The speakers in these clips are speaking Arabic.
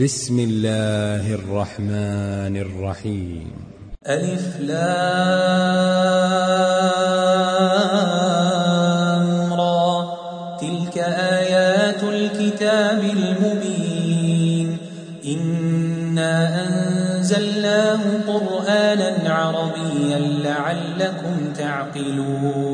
بسم الله الرحمن الرحيم. ألف لام را. تلك آيات الكتاب المبين. إنا أنزلناه قرآنا عربيا لعلكم تعقلون.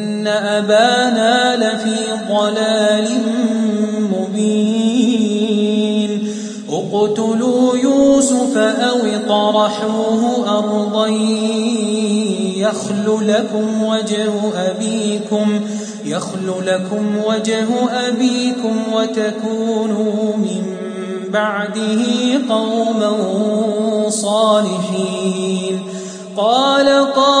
أبانا لفي ضلال مبين اقتلوا يوسف أو اطرحوه أرضا يخل لكم وجه أبيكم يخل لكم وجه أبيكم وتكونوا من بعده قوما صالحين قال قائل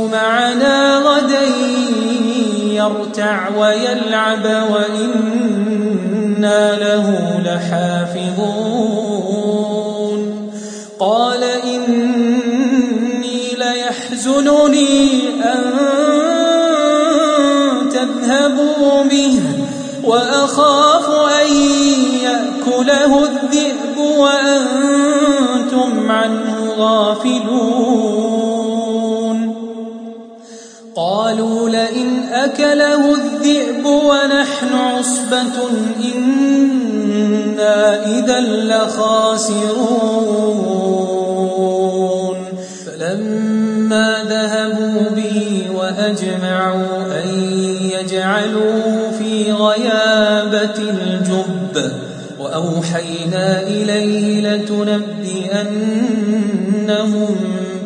ويلعب وإنا له لحافظون. قال إني ليحزنني أن تذهبوا به وأخاف أن يأكله الذئب وأنتم عنه غافلون. أكله الذئب ونحن عصبة إنا إذا لخاسرون. فلما ذهبوا به وأجمعوا أن يجعلوه في غيابة الجب وأوحينا إليه لتنبئنهم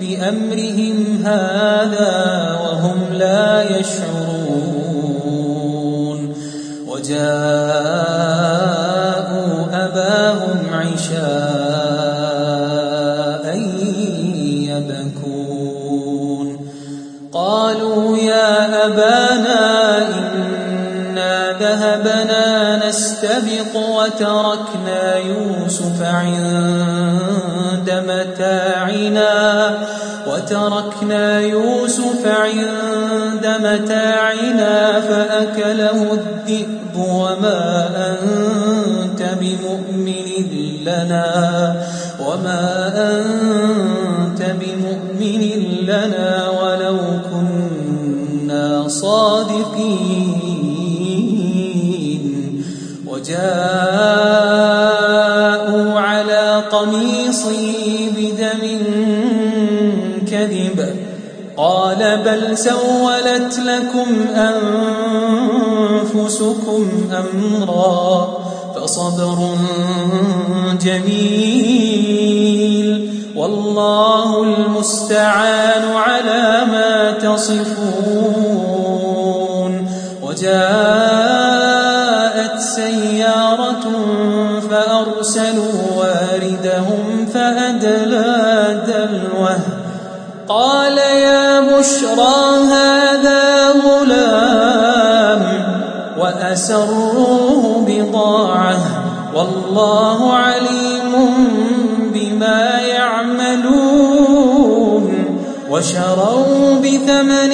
بأمرهم هذا وهم لا يشعرون. وجاءوا نستبق وتركنا يوسف عند متاعنا وتركنا يوسف عند متاعنا فأكله الذئب وما أنت بمؤمن لنا وما أنت بمؤمن لنا ولو كنا صادقين. وجاءوا على قميصه بدم كذب. قال بل سولت لكم أنفسكم أمرا فصبر جميل. والله المستعان على ما تصفون. قال يا بشرى هذا غلام وأسروه بضاعة والله عليم بما يعملون وشروا بثمن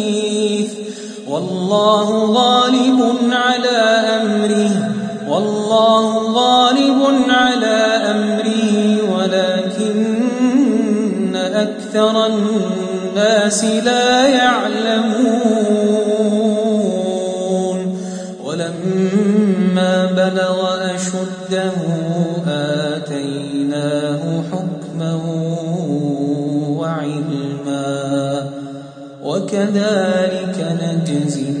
والله غالب على أمره والله غالب على أمره ولكن أكثر الناس لا يعلمون. ولما بلغ أشده آتيناه حكما وعلما وكذلك نجزي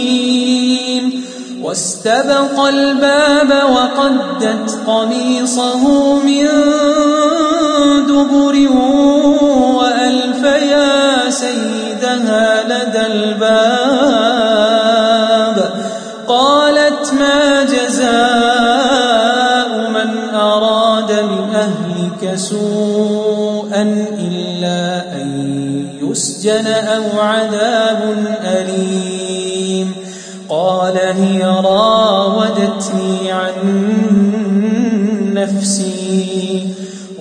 واستبق الباب وقدت قميصه من دبر وألف يا سيدها لدى الباب. قالت ما جزاء من أراد بأهلك سوءا إلا أن يسجن أو عذاب أليم.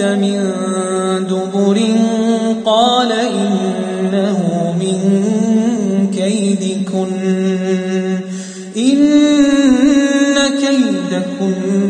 قد من دبر قال إنه من كيدكن. إن كيدكن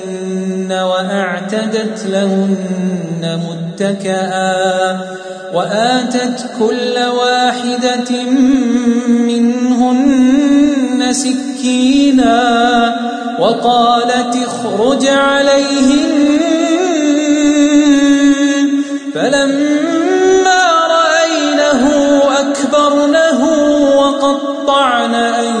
وأعتدت لهن متكئا وآتت كل واحدة منهن سكينا وقالت اخرج عليهن فلما رأينه أكبرنه وقطعن أيديهن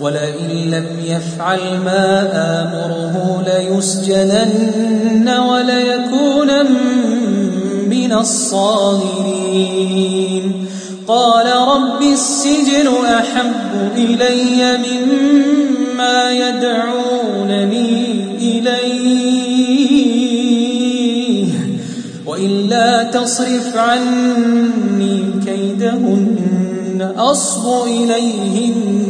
ولئن لم يفعل ما آمره ليسجنن وليكون من الصاغرين. قال رب السجن أحب إلي مما يدعونني إليه وإلا تصرف عني كيدهن أصب إليهن.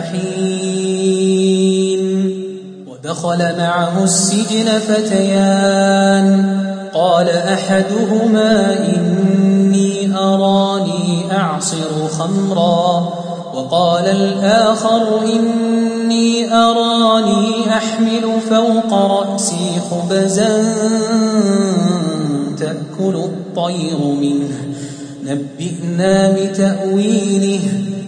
حين ودخل معه السجن فتيان. قال أحدهما إني أراني أعصر خمرا. وقال الآخر إني أراني أحمل فوق رأسي خبزا تأكل الطير منه. نبئنا بتأويله.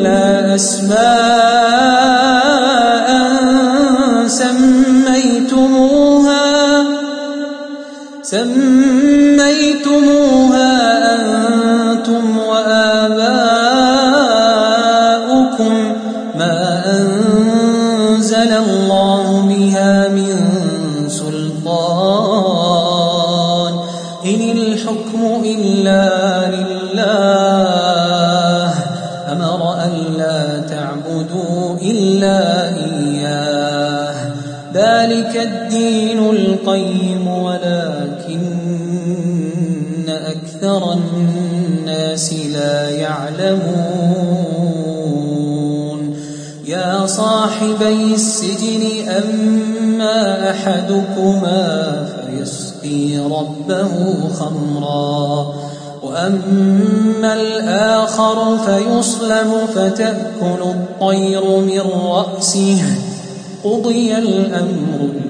إلا أسماء سميتموها. سميتموها القيم ولكن أكثر الناس لا يعلمون. يا صاحبي السجن أما أحدكما فيسقي ربه خمرا وأما الآخر فيصلب فتأكل الطير من رأسه. قضي الأمر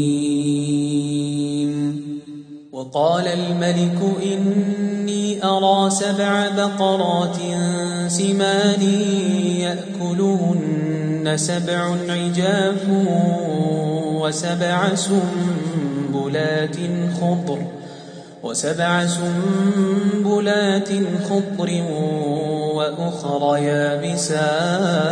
وقال الملك إني أرى سبع بقرات سمان يأكلهن سبع عجاف وسبع سنبلات خضر وسبع سنبلات خضر وأخر يابسات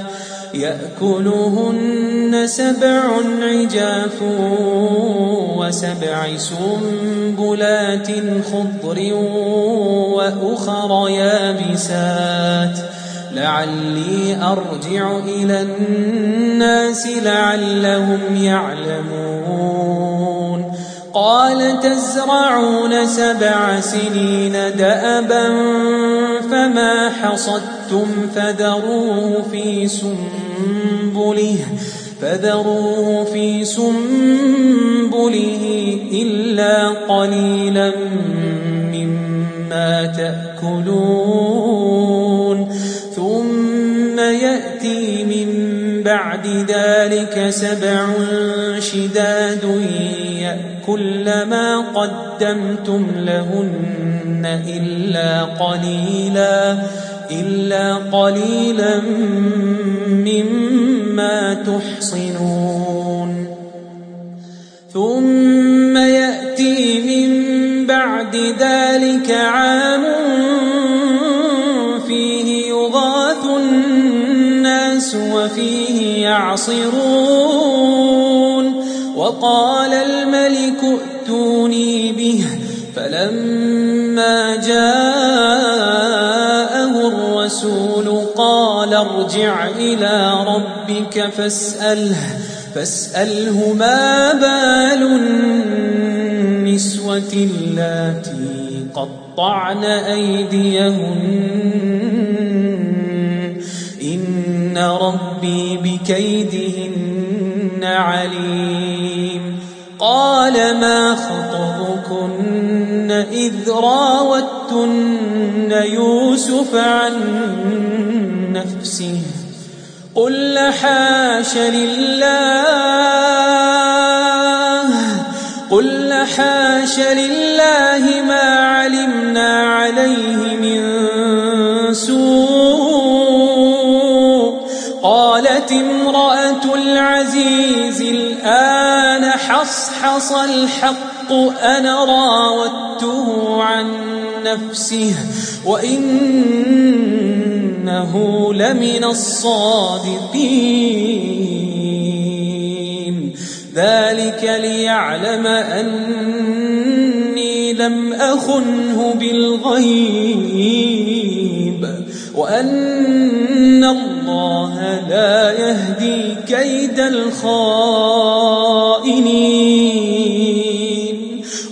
يأكلهن سبع عجاف وسبع سنبلات خضر وأخر يابسات. لعلي أرجع إلى الناس لعلهم يعلمون. قال تزرعون سبع سنين دأبا فما حصدتم فذروه في سنبله فذروه في سنبله إلا قليلا مما تأكلون. ثم يأتي من بعد ذلك سبع شداد يأكل ما قدمتم لهن إلا قليلا إلا قليلا مما تحصنون. ثم يأتي من بعد ذلك عام فيه يغاث الناس وفيه يعصرون. وقال ائتوني به فلما جاءه الرسول قال ارجع إلى ربك فاسأله فاسأله ما بال النسوة اللاتي قطعن أيديهن؟ إن ربي بكيدهن عليم. قال ما خطبكن إذ راوتن يوسف عن نفسه قل حاش لله قل حاش لله ما علمنا عليه حصحص الحق أنا راودته عن نفسه وإنه لمن الصادقين. ذلك ليعلم أني لم أخنه بالغيب وأن الله لا يهدي كيد الخائنين.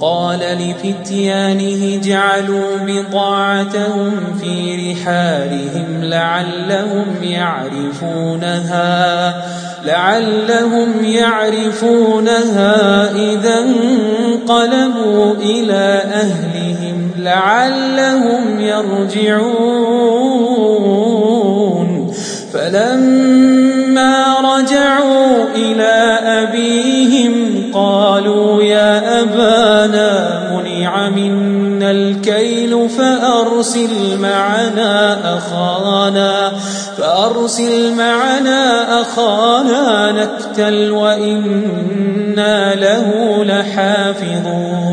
وقال لفتيانه جعلوا بضاعتهم في رحالهم لعلهم يعرفونها لعلهم يعرفونها إذا انقلبوا إلى أهلهم لعلهم يرجعون. فلما رجعوا إلى أبيهم فأرسل معنا أخانا فأرسل معنا أخانا نكتل وإنا له لحافظون.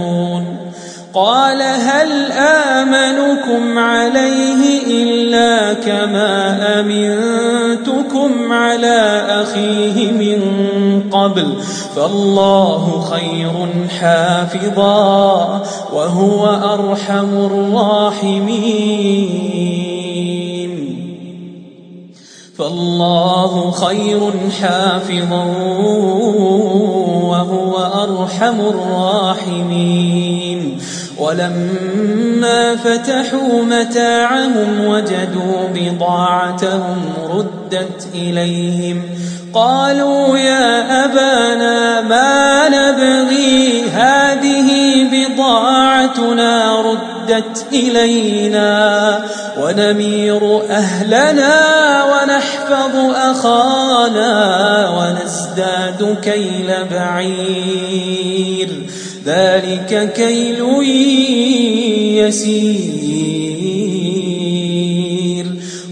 قال هل آمنكم عليه إلا كما أمنتكم على أخيه من قبل؟ فالله خير حافظا وهو أرحم الراحمين. فالله خير حافظا وهو أرحم الراحمين. ولما فتحوا متاعهم وجدوا بضاعتهم ردت إليهم. قالوا يا أبانا ما نبغي هذه بضاعتنا ردت إلينا ونمير أهلنا ونحفظ أخانا ونزداد كيل بعير. ذلك كيل يسير.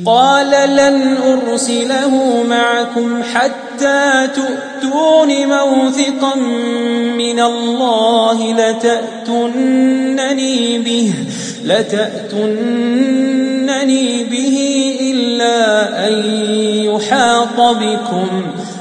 قال لن أرسله معكم حتى تؤتون موثقا من الله لتأتنني به لتأتنني به إلا أن يحاط بكم.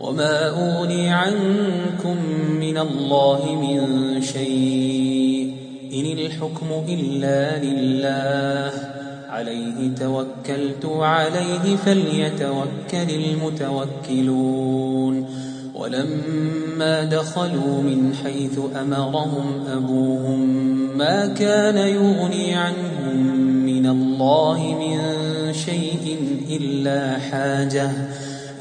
وما أغني عنكم من الله من شيء إن الحكم إلا لله عليه توكلت عليه فليتوكل المتوكلون ولما دخلوا من حيث أمرهم أبوهم ما كان يغني عنهم من الله من شيء إلا حاجة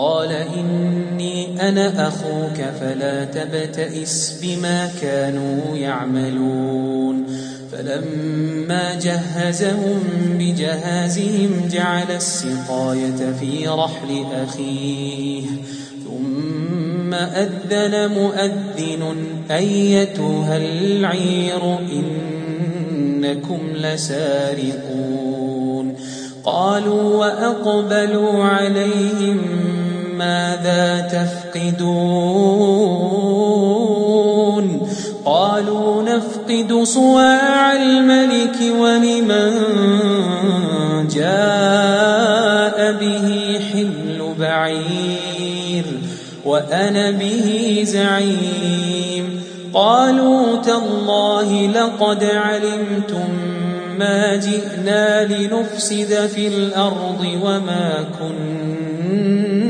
قال إني أنا أخوك فلا تبتئس بما كانوا يعملون. فلما جهزهم بجهازهم جعل السقاية في رحل أخيه. ثم أذن مؤذن أيتها العير إنكم لسارقون. قالوا وأقبلوا عليهم ماذا تفقدون قالوا نفقد صواع الملك ولمن جاء به حمل بعير وأنا به زعيم قالوا تالله لقد علمتم ما جئنا لنفسد في الأرض وما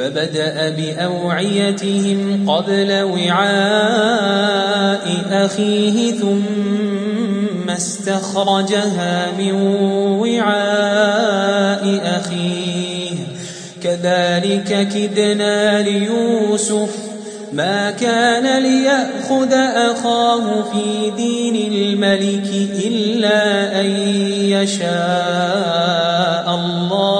فبدأ بأوعيتهم قبل وعاء أخيه ثم استخرجها من وعاء أخيه. كذلك كدنا ليوسف ما كان ليأخذ أخاه في دين الملك إلا أن يشاء الله.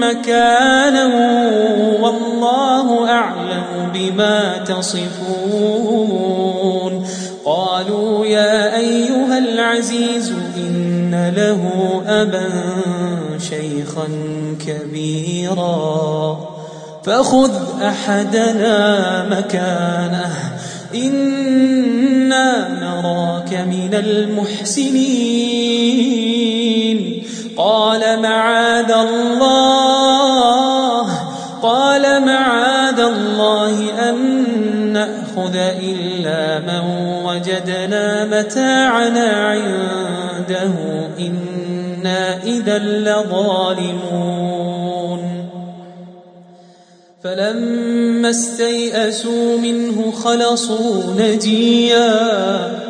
مكانا والله أعلم بما تصفون. قالوا يا أيها العزيز إن له أبا شيخا كبيرا. فخذ أحدنا مكانه. إنا نراك من المحسنين. قال معاذ الله نأخذ إلا من وجدنا متاعنا عنده. إنا إذا لظالمون. فلما استيئسوا منه خلصوا نجيا.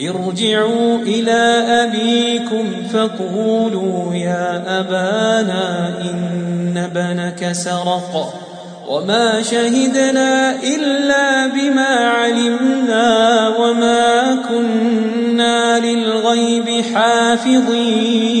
ارجعوا إلى أبيكم فقولوا يا أبانا إن ابنك سرق وما شهدنا إلا بما علمنا وما كنا للغيب حافظين.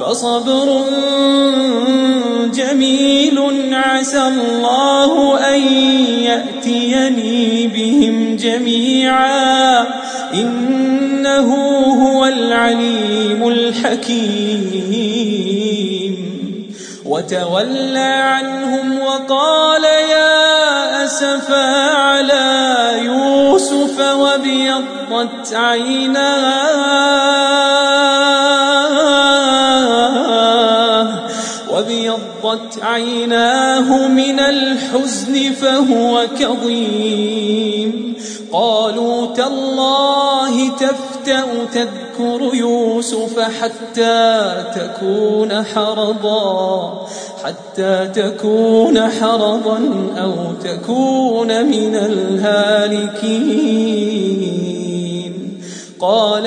فصبر جميل عسى الله أن يأتيني بهم جميعا. إنه هو العليم الحكيم. وتولى عنهم وقال يا أسفا على يوسف وابيضت عيناه وابيضت عيناه من الحزن فهو كظيم. قالوا تالله تفتأ تذكر يوسف حتى تكون حرضا حتى تكون حرضا أو تكون من الهالكين. قال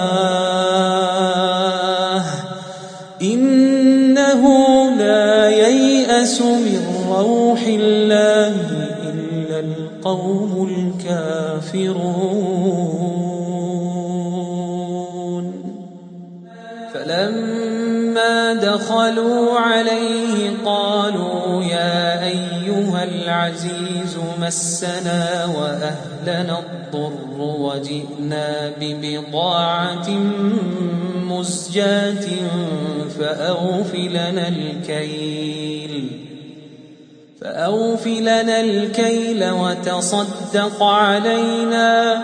روح الله إلا القوم الكافرون. فلما دخلوا عليه قالوا يا أيها العزيز مسنا وأهلنا الضر وجئنا ببضاعة مزجاة فأوف لنا الكيل. فأوف لنا الكيل وتصدق علينا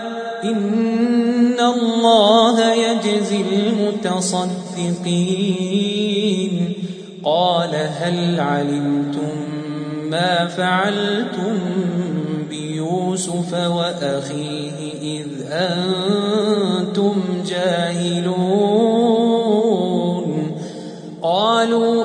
إن الله يجزي المتصدقين. قال هل علمتم ما فعلتم بيوسف وأخيه إذ أنتم جاهلون؟ قالوا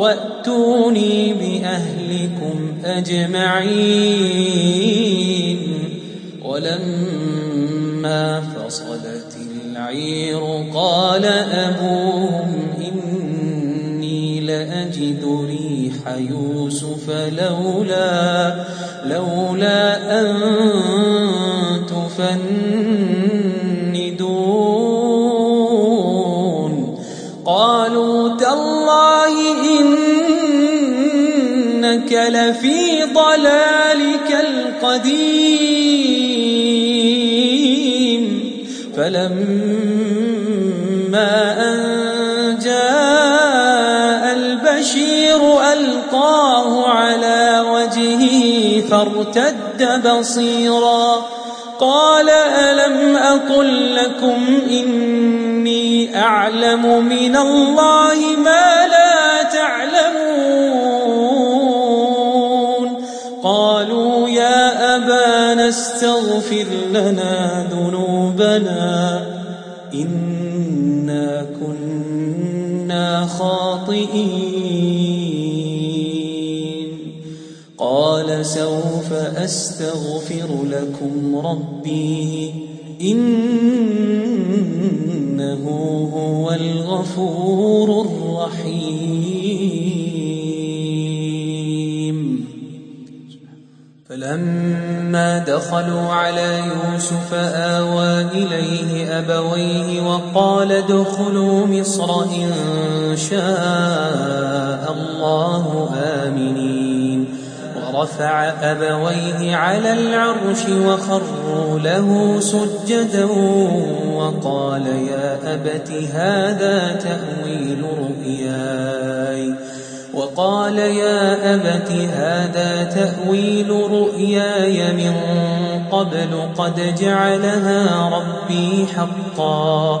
وأتوني بأهلكم أجمعين ولما فصلت العير قال أبوهم إني لأجد ريح يوسف لولا لولا أن تفندون قالوا تالله إنك لفي ضلالك القديم. فلما أن جاء البشير ألقاه على وجهه فارتد بصيرا. قال ألم أقل لكم إني أعلم من الله ما لا تعلمون. قالوا يا أبانا استغفر لنا ذنوبنا. إنا كنا خاطئين. قال سوف أستغفر لكم ربي. هو الغفور الرحيم فلما دخلوا على يوسف آوى إليه أبويه وقال ادخلوا مصر إن شاء الله آمنين ورفع أبويه على العرش وخروا له سجدا وقال يا أبت هذا تأويل رؤياي. وقال يا أبت هذا تأويل رؤياي من قبل قد جعلها ربي حقا.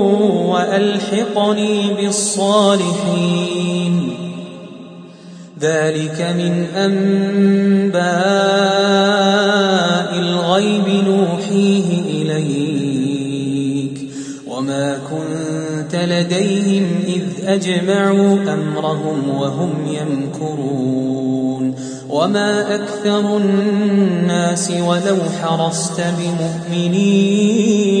وألحقني بالصالحين. ذلك من أنباء الغيب نوحيه إليك. وما كنت لديهم إذ أجمعوا أمرهم وهم يمكرون. وما أكثر الناس ولو حرصت بمؤمنين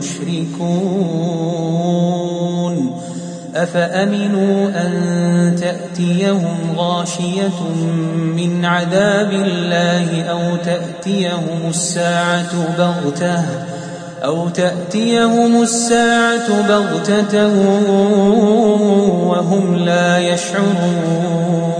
مشركون أفأمنوا أن تأتيهم غاشية من عذاب الله أو تأتيهم الساعة بغتة أو تأتيهم الساعة بغتة وهم لا يشعرون؟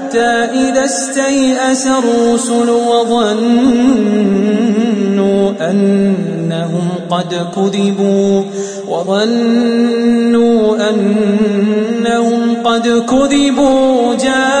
إذا استيأس الرسل وظنوا أنهم قد كذبوا وظنوا أنهم قد كذبوا جاءهم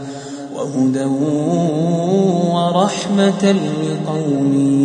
وهدى ورحمة لقوم يؤمنون